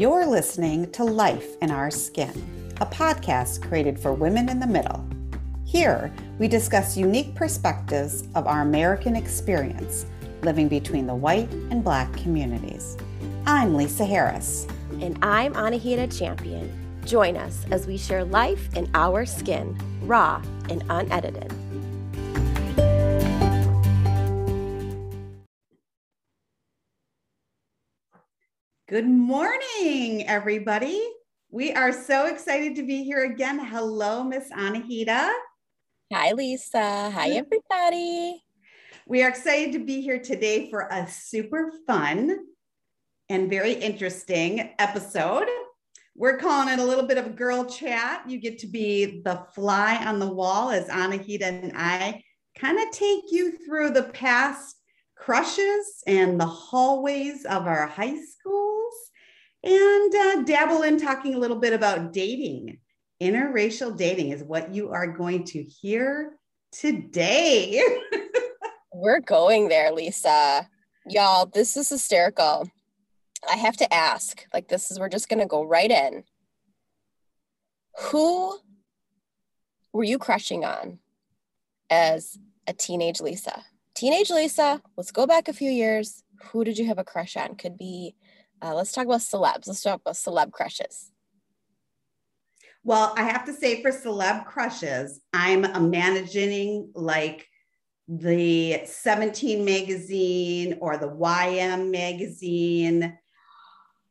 You're listening to Life in Our Skin, a podcast created for women in the middle. Here, we discuss unique perspectives of our American experience living between the white and black communities. I'm Lisa Harris. And I'm Anahita Champion. Join us as we share life in our skin, raw and unedited. Good morning, everybody. We are so excited to be here again. Hello, Miss Anahita. Hi, Lisa. Hi, everybody. We are excited to be here today for a super fun and very interesting episode. We're calling it a little bit of a girl chat. You get to be the fly on the wall as Anahita and I kind of take you through the past crushes and the hallways of our high schools and uh, dabble in talking a little bit about dating. Interracial dating is what you are going to hear today. We're going there, Lisa. Y'all, this is hysterical. I have to ask, like, this is, we're just going to go right in. Who were you crushing on as a teenage Lisa? teenage Lisa, let's go back a few years. Who did you have a crush on? Could be, uh, let's talk about celebs. Let's talk about celeb crushes. Well, I have to say for celeb crushes, I'm imagining like the 17 magazine or the YM magazine,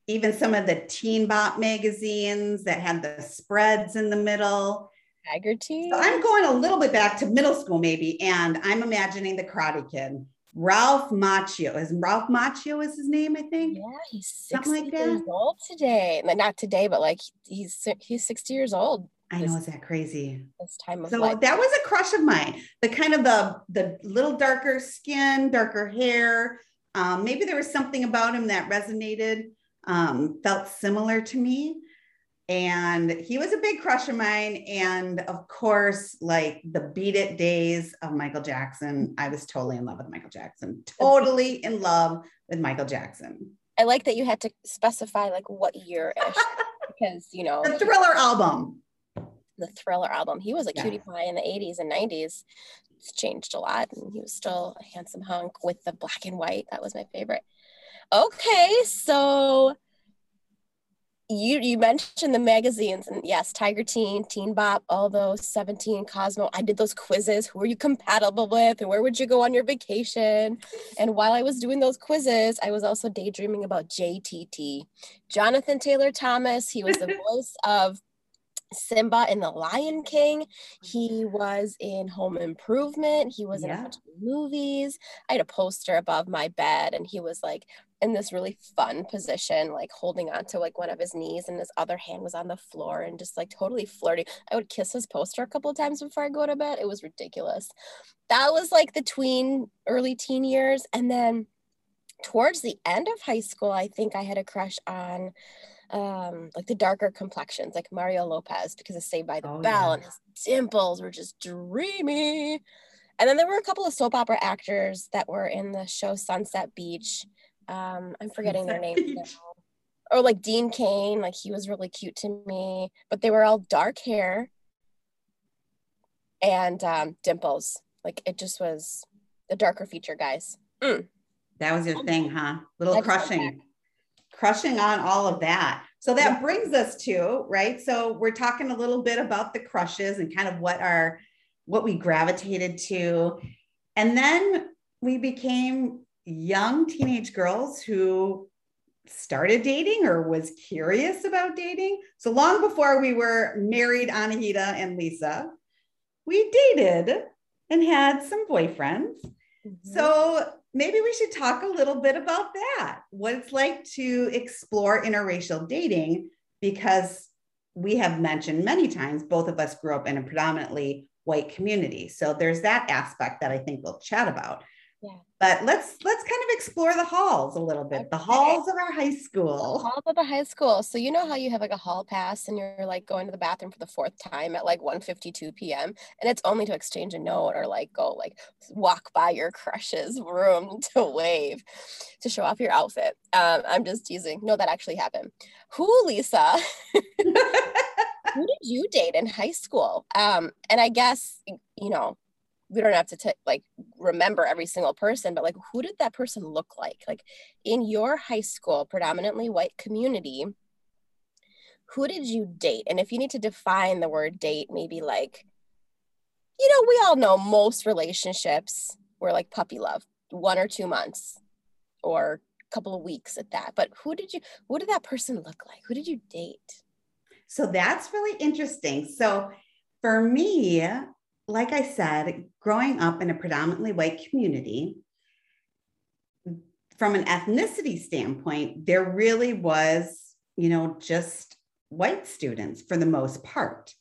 even some of the Teen Bop magazines that had the spreads in the middle. Haggerty. So I'm going a little bit back to middle school, maybe, and I'm imagining the Karate Kid. Ralph Macchio. Is Ralph Macchio is his name, I think? Yeah, he's 60 like years old today. Not today, but like he's he's 60 years old. I know, is that crazy? This time of so life. that was a crush of mine. The kind of the the little darker skin, darker hair. Um, maybe there was something about him that resonated, um, felt similar to me and he was a big crush of mine. And of course like the beat it days of michael jackson i was totally in love with michael jackson. Totally in love with michael jackson. I like that you had to specify like what year ish because you know the thriller album. The thriller album. He was a cutie pie in the 80s and 90s it's changed a lot and he was still a handsome hunk with the black and white. That was my favorite. Okay so you you mentioned the magazines and yes tiger teen teen bop all those 17 cosmo i did those quizzes who are you compatible with and where would you go on your vacation and while i was doing those quizzes i was also daydreaming about jtt jonathan taylor thomas he was the voice of Simba in The Lion King. He was in Home Improvement. He was yeah. in a bunch of movies. I had a poster above my bed, and he was like in this really fun position, like holding on to like one of his knees, and his other hand was on the floor and just like totally flirting. I would kiss his poster a couple of times before I go to bed. It was ridiculous. That was like the tween, early teen years. And then towards the end of high school, I think I had a crush on um like the darker complexions like mario lopez because of saved by the oh, bell yeah. and his dimples were just dreamy and then there were a couple of soap opera actors that were in the show sunset beach um i'm forgetting their names now or like dean cain like he was really cute to me but they were all dark hair and um dimples like it just was the darker feature guys mm. that was your thing huh little crushing crushing on all of that. So that brings us to, right? So we're talking a little bit about the crushes and kind of what are what we gravitated to. And then we became young teenage girls who started dating or was curious about dating. So long before we were married, Anahita and Lisa, we dated and had some boyfriends. Mm-hmm. So maybe we should talk a little bit about that what it's like to explore interracial dating because we have mentioned many times both of us grew up in a predominantly white community so there's that aspect that i think we'll chat about Yeah. But let's let's kind of explore the halls a little bit. Okay. The halls of our high school. The halls of the high school. So you know how you have like a hall pass and you're like going to the bathroom for the fourth time at like 1:52 p.m. and it's only to exchange a note or like go like walk by your crush's room to wave to show off your outfit. Um, I'm just teasing. No, that actually happened. Who, Lisa? who did you date in high school? Um, and I guess you know we don't have to t- like remember every single person but like who did that person look like? Like in your high school predominantly white community who did you date? And if you need to define the word date maybe like you know we all know most relationships were like puppy love one or two months or a couple of weeks at that. But who did you what did that person look like? Who did you date? So that's really interesting. So for me like I said, growing up in a predominantly white community, from an ethnicity standpoint, there really was, you know, just white students for the most part.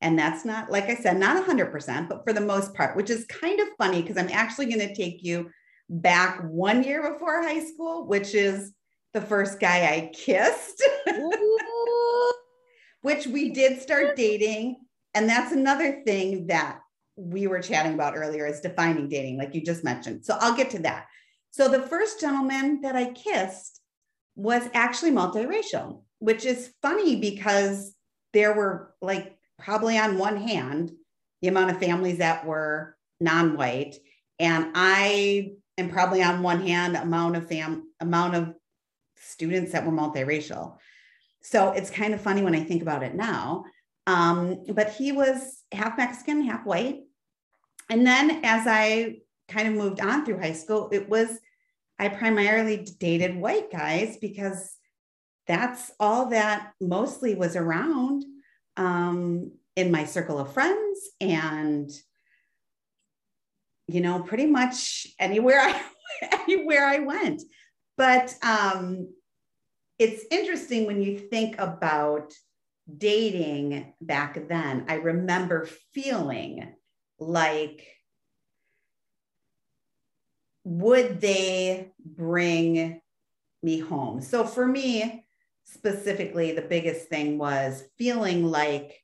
And that's not, like I said, not 100%, but for the most part, which is kind of funny because I'm actually going to take you back one year before high school, which is the first guy I kissed, which we did start dating. And that's another thing that we were chatting about earlier is defining dating, like you just mentioned. So I'll get to that. So the first gentleman that I kissed was actually multiracial, which is funny because there were like probably on one hand the amount of families that were non-white, and I am probably on one hand amount of fam amount of students that were multiracial. So it's kind of funny when I think about it now. Um, but he was half Mexican, half white. And then as I kind of moved on through high school, it was, I primarily dated white guys because that's all that mostly was around um, in my circle of friends and you know pretty much anywhere i anywhere i went but um, it's interesting when you think about dating back then, I remember feeling like, would they bring me home? So for me, specifically, the biggest thing was feeling like,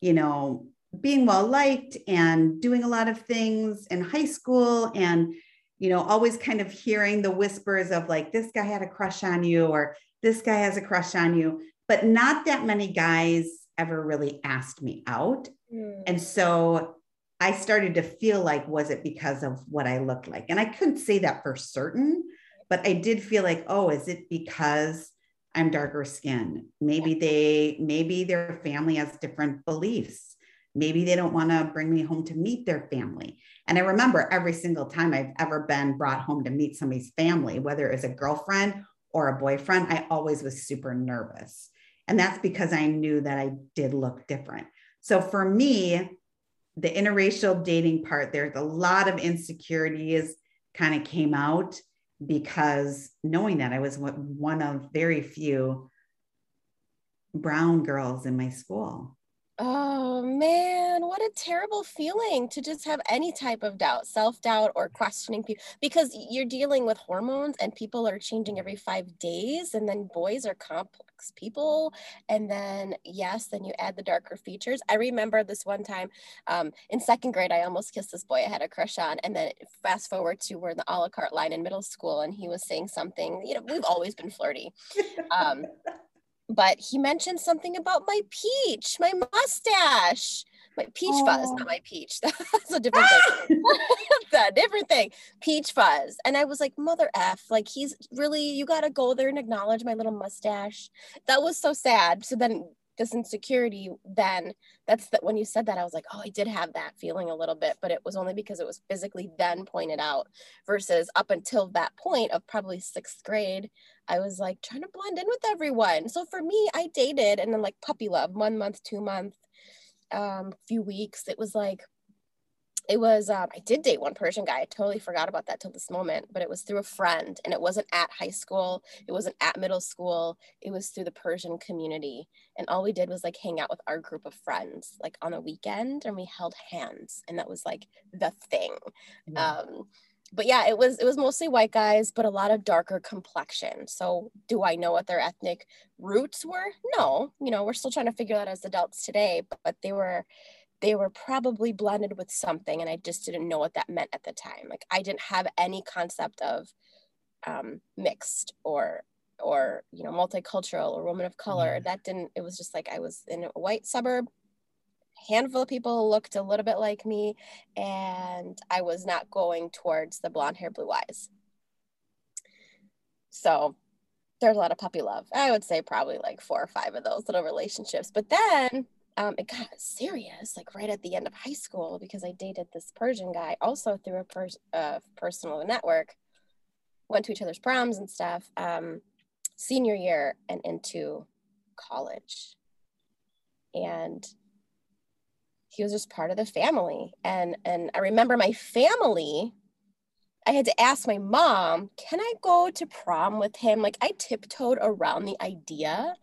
you know, being well liked and doing a lot of things in high school and you know always kind of hearing the whispers of like this guy had a crush on you or this guy has a crush on you but not that many guys ever really asked me out. Mm. And so I started to feel like, was it because of what I looked like? And I couldn't say that for certain, but I did feel like, oh, is it because I'm darker skin? Maybe they, maybe their family has different beliefs. Maybe they don't want to bring me home to meet their family. And I remember every single time I've ever been brought home to meet somebody's family, whether it was a girlfriend or a boyfriend, I always was super nervous. And that's because I knew that I did look different. So for me, the interracial dating part, there's a lot of insecurities kind of came out because knowing that I was one of very few brown girls in my school. Oh man, what a terrible feeling to just have any type of doubt, self doubt, or questioning people because you're dealing with hormones and people are changing every five days. And then boys are complex people. And then, yes, then you add the darker features. I remember this one time um, in second grade, I almost kissed this boy I had a crush on. And then fast forward to we're in the a la carte line in middle school, and he was saying something, you know, we've always been flirty. Um, but he mentioned something about my peach, my mustache, my peach oh. fuzz, not my peach. That's a different thing. That's a different thing. Peach fuzz. And I was like, mother F, like he's really, you got to go there and acknowledge my little mustache. That was so sad. So then this insecurity then that's that when you said that i was like oh i did have that feeling a little bit but it was only because it was physically then pointed out versus up until that point of probably sixth grade i was like trying to blend in with everyone so for me i dated and then like puppy love one month two month um few weeks it was like it was um, i did date one persian guy. I totally forgot about that till this moment but it was through a friend and it wasn't at high school. It wasn't at middle school. It was through the persian community. And all we did was like hang out with our group of friends like on a weekend and we held hands and that was like the thing. Um, but yeah, it was it was mostly white guys, but a lot of darker complexion. So do I know what their ethnic roots were? No, you know, we're still trying to figure that as adults today, but they were they were probably blended with something and I just didn't know what that meant at the time. Like I didn't have any concept of um, mixed or or you know multicultural or woman of color. Yeah. That didn't it was just like I was in a white suburb handful of people looked a little bit like me and i was not going towards the blonde hair blue eyes. So there's a lot of puppy love. I would say probably like four or five of those little relationships. But then um, it got serious like right at the end of high school because i dated this persian guy also through a per- uh, personal network went to each other's proms and stuff um, senior year and into college. And he was just part of the family. And and i remember my family i had to ask my mom can i go to prom with him? Like i tiptoed around the idea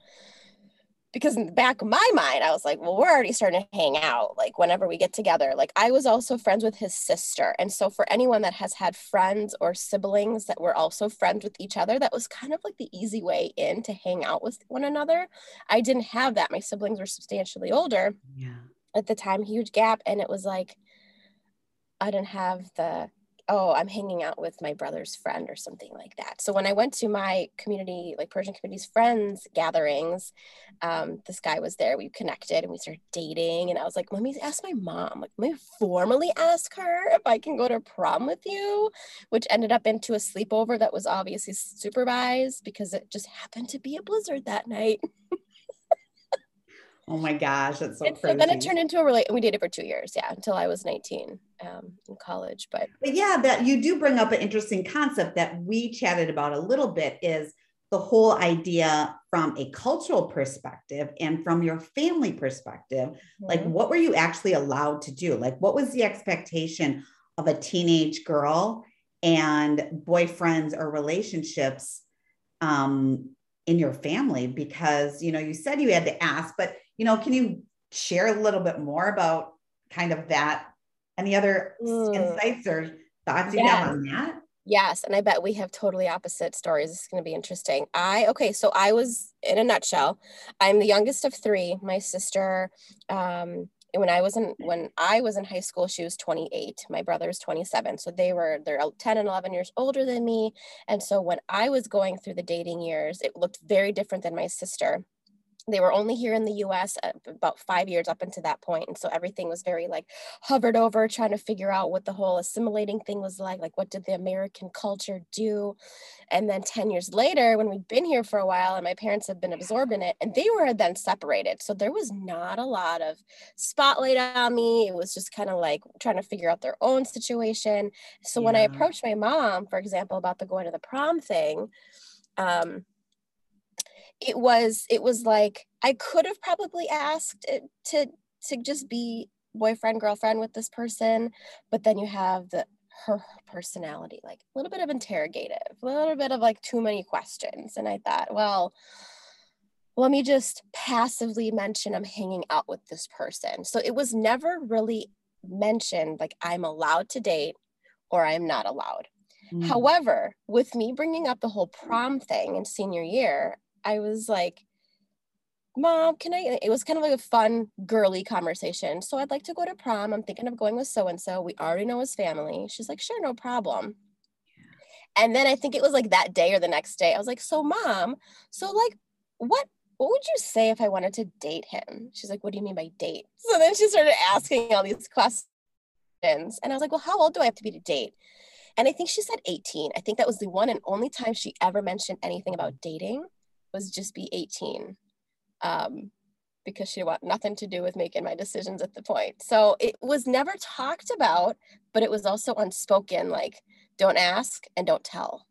because in the back of my mind i was like well we're already starting to hang out like whenever we get together. Like i was also friends with his sister. And so for anyone that has had friends or siblings that were also friends with each other that was kind of like the easy way in to hang out with one another. I didn't have that. My siblings were substantially older. Yeah at the time huge gap and it was like i didn't have the oh i'm hanging out with my brother's friend or something like that. So when i went to my community like persian community's friends gatherings um, this guy was there we connected and we started dating and i was like let me ask my mom like let me formally ask her if i can go to prom with you which ended up into a sleepover that was obviously supervised because it just happened to be a blizzard that night Oh my gosh, that's so and crazy. So then it turned into a relate. We dated for two years, yeah, until I was 19 um, in college. But but yeah, that you do bring up an interesting concept that we chatted about a little bit is the whole idea from a cultural perspective and from your family perspective. Mm-hmm. Like, what were you actually allowed to do? Like, what was the expectation of a teenage girl and boyfriends or relationships um, in your family? Because you know, you said you had to ask, but you know, can you share a little bit more about kind of that? Any other mm. insights or thoughts you have on that? Yes, and I bet we have totally opposite stories. It's going to be interesting. I okay, so I was in a nutshell. I'm the youngest of three. My sister, um, when I was in when I was in high school, she was 28. My brother was 27. So they were they're 10 and 11 years older than me. And so when I was going through the dating years, it looked very different than my sister they were only here in the US about five years up until that point. And so everything was very like hovered over, trying to figure out what the whole assimilating thing was like. Like, what did the American culture do? And then 10 years later, when we'd been here for a while and my parents had been absorbed in it, and they were then separated. So there was not a lot of spotlight on me. It was just kind of like trying to figure out their own situation. So yeah. when I approached my mom, for example, about the going to the prom thing, um, it was it was like I could have probably asked to to just be boyfriend girlfriend with this person, but then you have the her personality like a little bit of interrogative, a little bit of like too many questions, and I thought, well, let me just passively mention I'm hanging out with this person. So it was never really mentioned like I'm allowed to date or I'm not allowed. Mm. However, with me bringing up the whole prom thing in senior year, I was like, Mom, can I? It was kind of like a fun, girly conversation. So I'd like to go to prom. I'm thinking of going with so and so. We already know his family. She's like, Sure, no problem. And then I think it was like that day or the next day. I was like, So, mom, so like, what what would you say if I wanted to date him? She's like, What do you mean by date? So then she started asking all these questions. And I was like, Well, how old do I have to be to date? And I think she said 18. I think that was the one and only time she ever mentioned anything about dating was just be 18 um, because she want nothing to do with making my decisions at the point. So it was never talked about, but it was also unspoken like, don't ask and don't tell.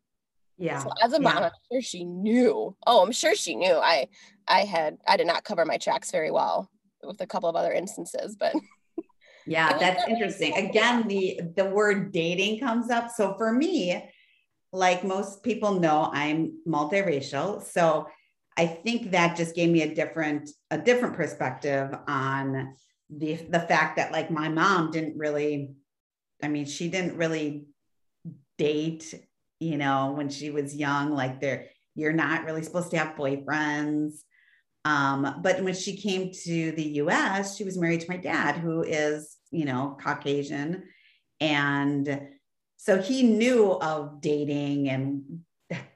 Yeah. So as a mom, yeah. I'm sure she knew. Oh, I'm sure she knew. I I had I did not cover my tracks very well with a couple of other instances, but yeah, that's interesting. Again, the the word dating comes up. So for me, like most people know, I'm multiracial. So I think that just gave me a different, a different perspective on the the fact that like my mom didn't really, I mean, she didn't really date, you know, when she was young, like there, you're not really supposed to have boyfriends. Um, but when she came to the US, she was married to my dad, who is, you know, Caucasian. And so he knew of dating and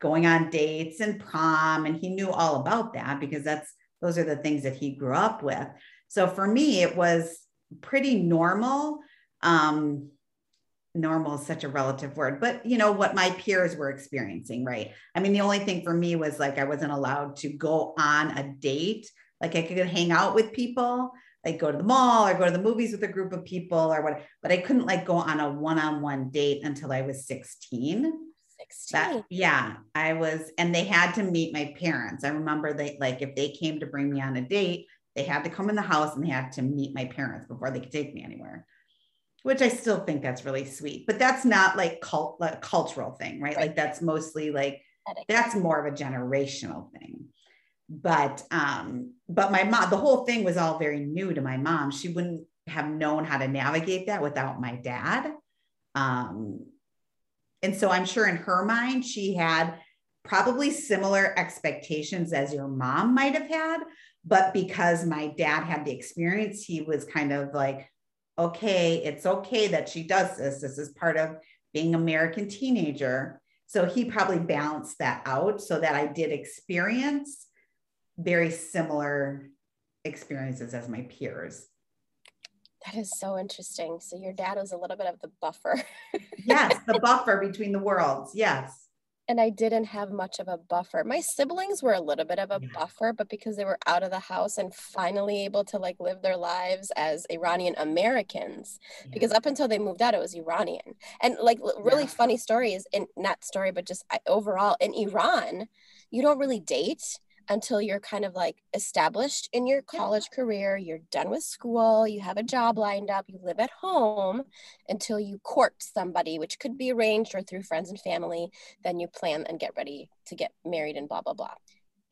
going on dates and prom, and he knew all about that because that's those are the things that he grew up with. So for me, it was pretty normal. Um, normal is such a relative word, but you know what my peers were experiencing, right? I mean, the only thing for me was like I wasn't allowed to go on a date. Like I could hang out with people, like go to the mall or go to the movies with a group of people or what, but I couldn't like go on a one-on-one date until I was 16. 16. That, yeah, I was, and they had to meet my parents. I remember they like if they came to bring me on a date, they had to come in the house and they had to meet my parents before they could take me anywhere which I still think that's really sweet. But that's not like cult like cultural thing, right? right? Like that's mostly like that's more of a generational thing. But um, but my mom, the whole thing was all very new to my mom. She wouldn't have known how to navigate that without my dad. Um, and so I'm sure in her mind, she had probably similar expectations as your mom might have had. But because my dad had the experience, he was kind of like, okay, it's okay that she does this. This is part of being American teenager. So he probably balanced that out so that I did experience very similar experiences as my peers. That is so interesting. So your dad was a little bit of the buffer. yes, the buffer between the worlds. Yes and I didn't have much of a buffer. My siblings were a little bit of a yeah. buffer, but because they were out of the house and finally able to like live their lives as Iranian Americans, yeah. because up until they moved out, it was Iranian. And like really yeah. funny stories, and not story, but just overall in Iran, you don't really date until you're kind of like established in your college career, you're done with school, you have a job lined up, you live at home until you court somebody, which could be arranged or through friends and family. Then you plan and get ready to get married and blah, blah, blah.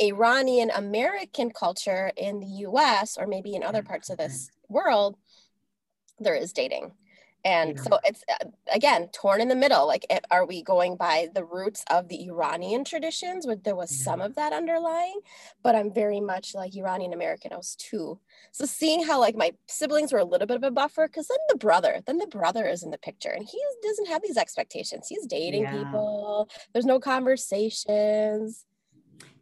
Iranian American culture in the US or maybe in other parts of this world, there is dating and yeah. so it's uh, again torn in the middle like it, are we going by the roots of the iranian traditions where there was yeah. some of that underlying? But i'm very much like iranian american. I was too. So seeing how like my siblings were a little bit of a buffer because then the brother then the brother is in the picture and he doesn't have these expectations. He's dating yeah. people. There's no conversations.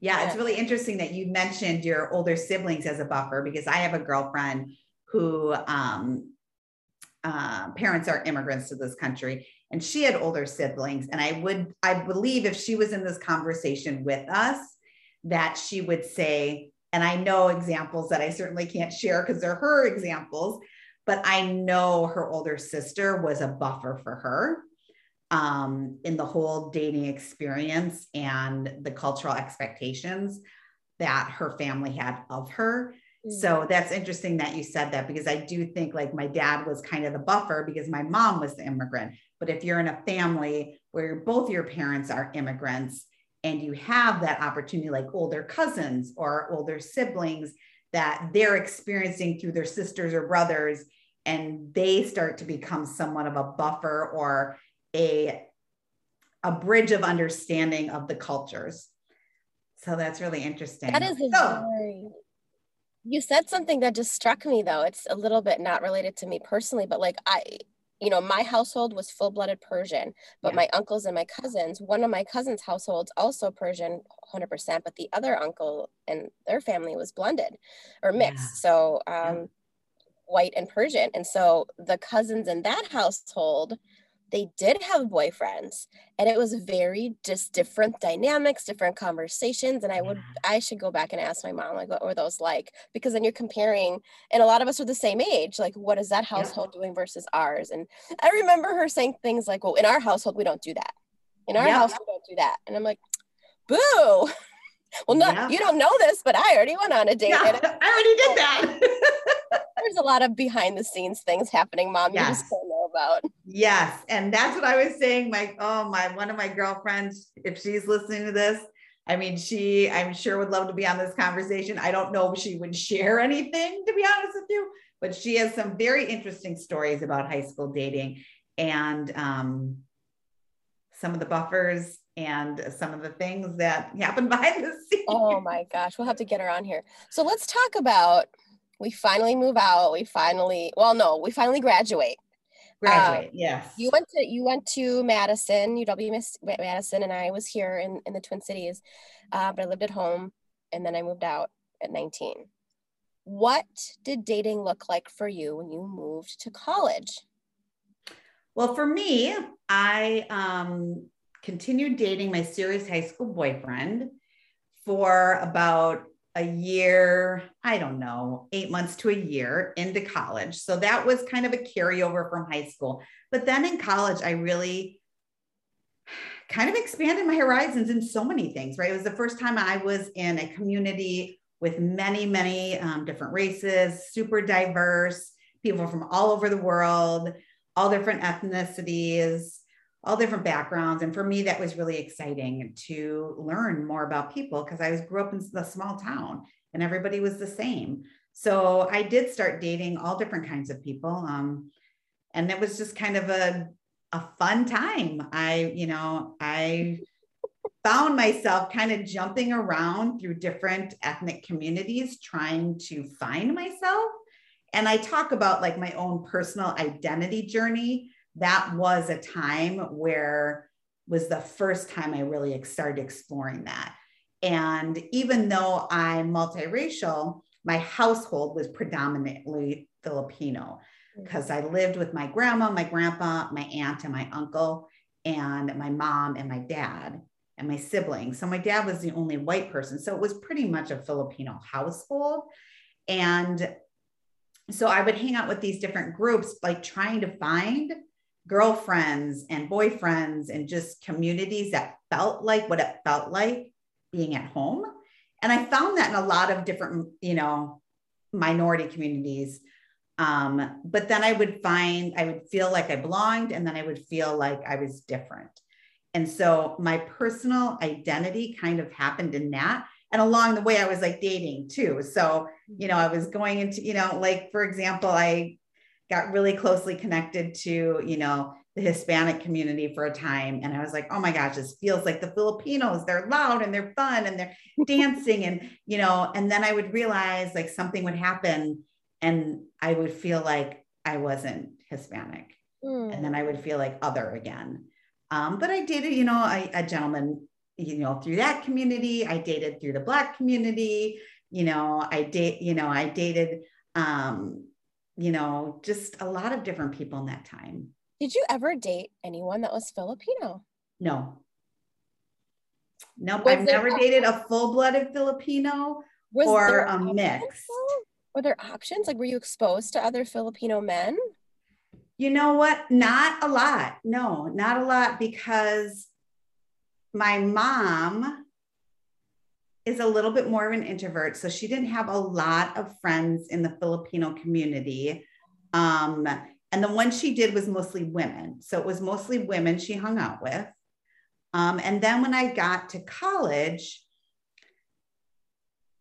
Yeah, it's really interesting that you mentioned your older siblings as a buffer because I have a girlfriend who um, uh, parents are immigrants to this country and she had older siblings. And i would i believe if she was in this conversation with us that she would say and i know examples that i certainly can't share because they're her examples but i know her older sister was a buffer for her um, in the whole dating experience and the cultural expectations that her family had of her so mm. that's interesting that you said that because I do think like my dad was kind of the buffer because my mom was the immigrant. But if you're in a family where both your parents are immigrants and you have that opportunity, like older cousins or older siblings that they're experiencing through their sisters or brothers, and they start to become somewhat of a buffer or a, a bridge of understanding of the cultures. So that's really interesting. That is a so, very you said something that just struck me though. It's a little bit not related to me personally, but like I, you know, my household was full blooded Persian, but yeah. my uncles and my cousins, one of my cousins' households also Persian 100%, but the other uncle and their family was blended or mixed. Yeah. So, um, yeah. white and Persian. And so the cousins in that household, they did have boyfriends and it was very just different dynamics different conversations and i would i should go back and ask my mom like what were those like? Because then you're comparing and a lot of us are the same age like what is that household yeah. doing versus ours? And i remember her saying things like well in our household we don't do that. In our yeah. house we don't do that. And i'm like boo. Well no yeah. you don't know this but i already went on a date i already did that. there's a lot of behind the scenes things happening mom. Yes. you just don't know about yes and that's what i was saying my oh my one of my girlfriends if she's listening to this i mean she i'm sure would love to be on this conversation i don't know if she would share anything to be honest with you but she has some very interesting stories about high school dating and um some of the buffers and some of the things that happen behind the scenes. Oh my gosh, we'll have to get her on here. So let's talk about we finally move out. We finally, well, no, we finally graduate. Graduate, um, yes. You went to you went to Madison, UW Madison, and I was here in in the Twin Cities, uh, but I lived at home, and then I moved out at 19. What did dating look like for you when you moved to college? Well, for me, I um, continued dating my serious high school boyfriend for about a year, I don't know, eight months to a year into college. So that was kind of a carryover from high school. But then in college, I really kind of expanded my horizons in so many things, right? It was the first time I was in a community with many, many um, different races, super diverse, people from all over the world, all different ethnicities all different backgrounds. And for me, that was really exciting to learn more about people because I was grew up in the small town and everybody was the same. So I did start dating all different kinds of people. Um, and it was just kind of a, a fun time. I, you know, I found myself kind of jumping around through different ethnic communities, trying to find myself. And I talk about like my own personal identity journey that was a time where was the first time I really started exploring that. And even though I'm multiracial, my household was predominantly Filipino hmm. because I lived with my grandma, my grandpa, my aunt, and my uncle, and my mom and my dad and my siblings. So my dad was the only white person. So it was pretty much a Filipino household. And so I would hang out with these different groups, like trying to find girlfriends and boyfriends and just communities that felt like what it felt like being at home. And I found that in a lot of different, you know, minority communities. Um, but then I would find, I would feel like I belonged, and then I would feel like I was different. And so my personal identity kind of happened in that. And along the way, I was like dating too. So, you know, I was going into, you know, like for example, I got really closely connected to, you know, the Hispanic community for a time. And I was like, oh my gosh, this feels like the Filipinos. They're loud and they're fun and they're dancing. And, you know, and then I would realize like something would happen and I would feel like I wasn't Hispanic. Mm. And then I would feel like other again. Um, but I dated, you know, a, a gentleman, you know, through that community. I dated through the Black community. You know, I date, you know, I dated um, you know, just a lot of different people in that time. Did you ever date anyone that was Filipino? No. Nope. Was I've never dated a full blooded Filipino was or a mix. Were there options? Like, were you exposed to other Filipino men? You know what? Not a lot. No, not a lot because my mom is a little bit more of an introvert. So she didn't have a lot of friends in the Filipino community. Um, and the one she did was mostly women. So it was mostly women she hung out with. Um, and then when I got to college,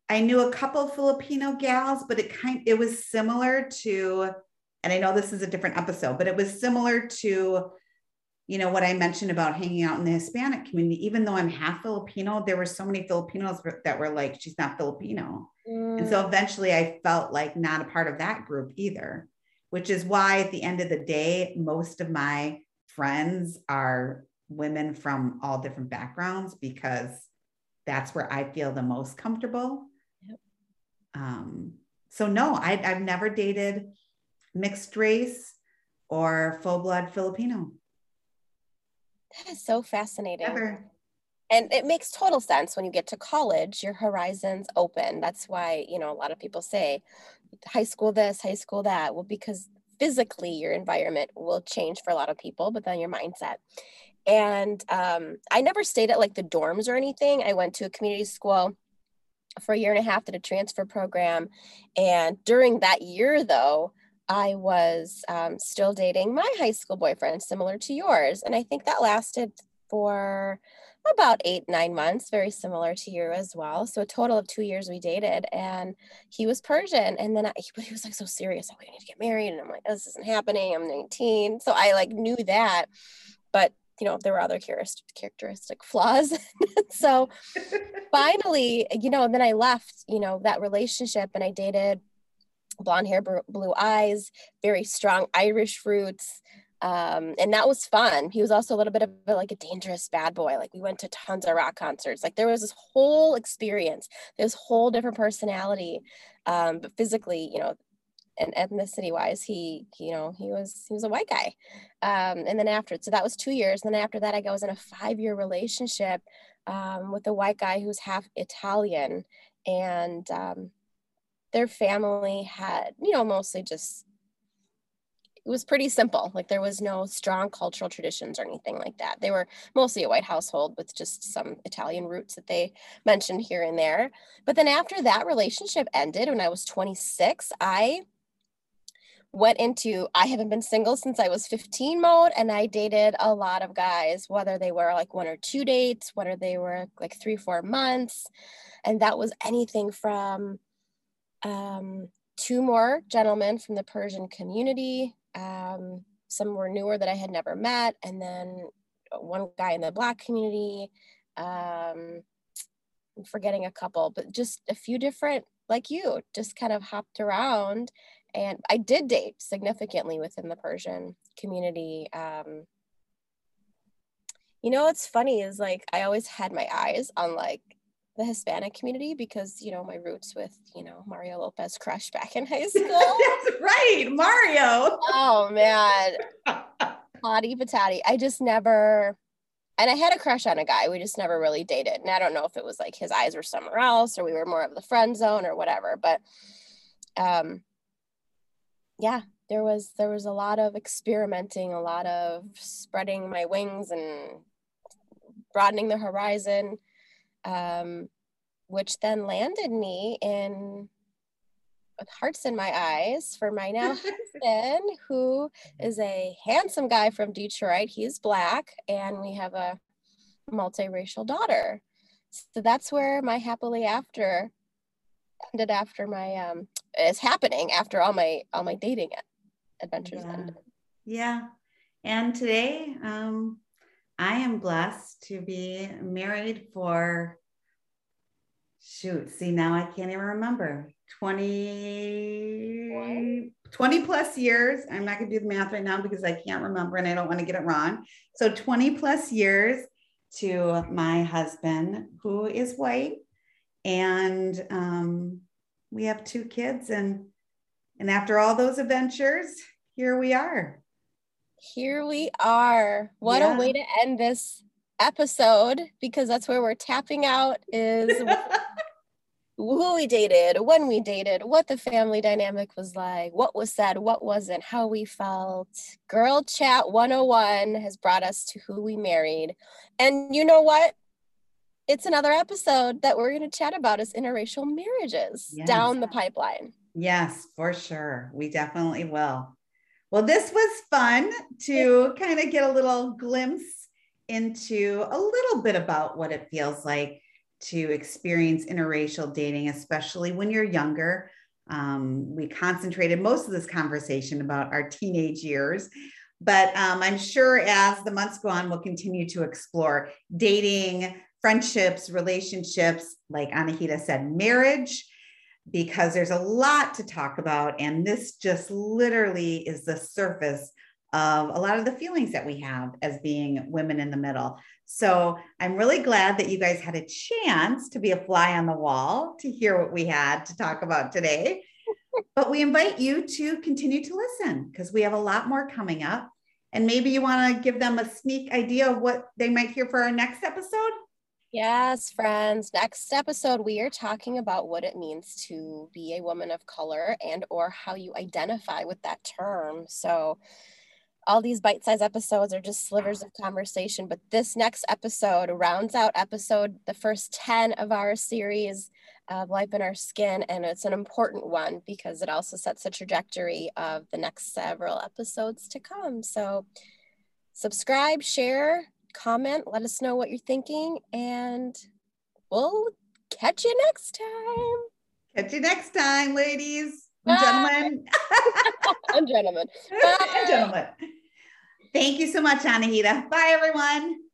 I knew a couple of Filipino gals, but it kind it was similar to, and I know this is a different episode, but it was similar to you know what I mentioned about hanging out in the Hispanic community, even though I'm half Filipino, there were so many Filipinos that were like, she's not Filipino. Mm. And so mm. eventually I felt like not a part of that group either, which is why at the end of the day, most of my friends are women from all different backgrounds because that's where I feel the most comfortable. Yep. Um, so no, I, I've never dated mixed race or full blood Filipino. That is so fascinating. Never. And it makes total sense when you get to college, your horizons open. That's why, you know, a lot of people say high school this, high school that. Well, because physically your environment will change for a lot of people, but then your mindset. And um, I never stayed at like the dorms or anything. I went to a community school for a year and a half, did a transfer program. And during that year, though, I was um, still dating my high school boyfriend, similar to yours. And I think that lasted for about eight, nine months, very similar to you as well. So a total of two years we dated and he was Persian. And then I, he was like so serious, like, we need to get married. And I'm like, this isn't happening. I'm 19. So I like knew that. But you know, there were other characteristic flaws. so finally, you know, and then I left, you know, that relationship and I dated blonde hair, blue eyes, very strong Irish roots. Um, and that was fun. He was also a little bit of a, like a dangerous bad boy. Like we went to tons of rock concerts. Like there was this whole experience, this whole different personality. Um, but physically, you know, and ethnicity wise, he, you know, he was he was a white guy. Um, and then after, so that was two years. And then after that, I was in a five year relationship um, with a white guy who's half Italian, and um, their family had, you know, mostly just it was pretty simple. Like there was no strong cultural traditions or anything like that. They were mostly a white household with just some Italian roots that they mentioned here and there. But then after that relationship ended when I was 26, I went into I haven't been single since I was 15 mode and I dated a lot of guys, whether they were like one or two dates, whether they were like three, four months. And that was anything from um, two more gentlemen from the Persian community. Um, some were newer that I had never met, and then one guy in the Black community. Um, I'm forgetting a couple, but just a few different, like you, just kind of hopped around and I did date significantly within the Persian community. Um, you know, what's funny is like I always had my eyes on like the Hispanic community because you know my roots with you know Mario Lopez crush back in high school. That's right, Mario. Oh man, potty patati. I just never, and I had a crush on a guy. We just never really dated, and I don't know if it was like his eyes were somewhere else or we were more of the friend zone or whatever. But um, yeah there was there was a lot of experimenting a lot of spreading my wings and broadening the horizon um, which then landed me in with hearts in my eyes for my now husband who is a handsome guy from detroit he's black and we have a multiracial daughter so that's where my happily after ended after my um is happening after all my all my dating adventures yeah. ended. Yeah. And today um I am blessed to be married for shoot, see now I can't even remember. 20 20 plus years. I'm not going to do the math right now because I can't remember and I don't want to get it wrong. So 20 plus years to my husband who is white and um, we have two kids and and after all those adventures here we are here we are what yeah. a way to end this episode because that's where we're tapping out is who we dated when we dated what the family dynamic was like what was said what wasn't how we felt girl chat 101 has brought us to who we married and you know what it's another episode that we're going to chat about is interracial marriages yes. down the pipeline. Yes, for sure. We definitely will. Well, this was fun to kind of get a little glimpse into a little bit about what it feels like to experience interracial dating, especially when you're younger. Um, we concentrated most of this conversation about our teenage years, but um, I'm sure as the months go on, we'll continue to explore dating, friendships, relationships, like Anahita said, marriage, because there's a lot to talk about. And this just literally is the surface of a lot of the feelings that we have as being women in the middle. So I'm really glad that you guys had a chance to be a fly on the wall to hear what we had to talk about today. but we invite you to continue to listen because we have a lot more coming up. And maybe you want to give them a sneak idea of what they might hear for our next episode. Yes, friends. Next episode we are talking about what it means to be a woman of color and or how you identify with that term. So all these bite-sized episodes are just slivers of conversation, but this next episode rounds out episode the first 10 of our series of Life in Our Skin and it's an important one because it also sets the trajectory of the next several episodes to come. So subscribe, share, comment, let us know what you're thinking, and we'll catch you next time. Catch you next time, ladies and gentlemen. and gentlemen. and gentlemen. Thank you so much, Anahita. Bye, everyone.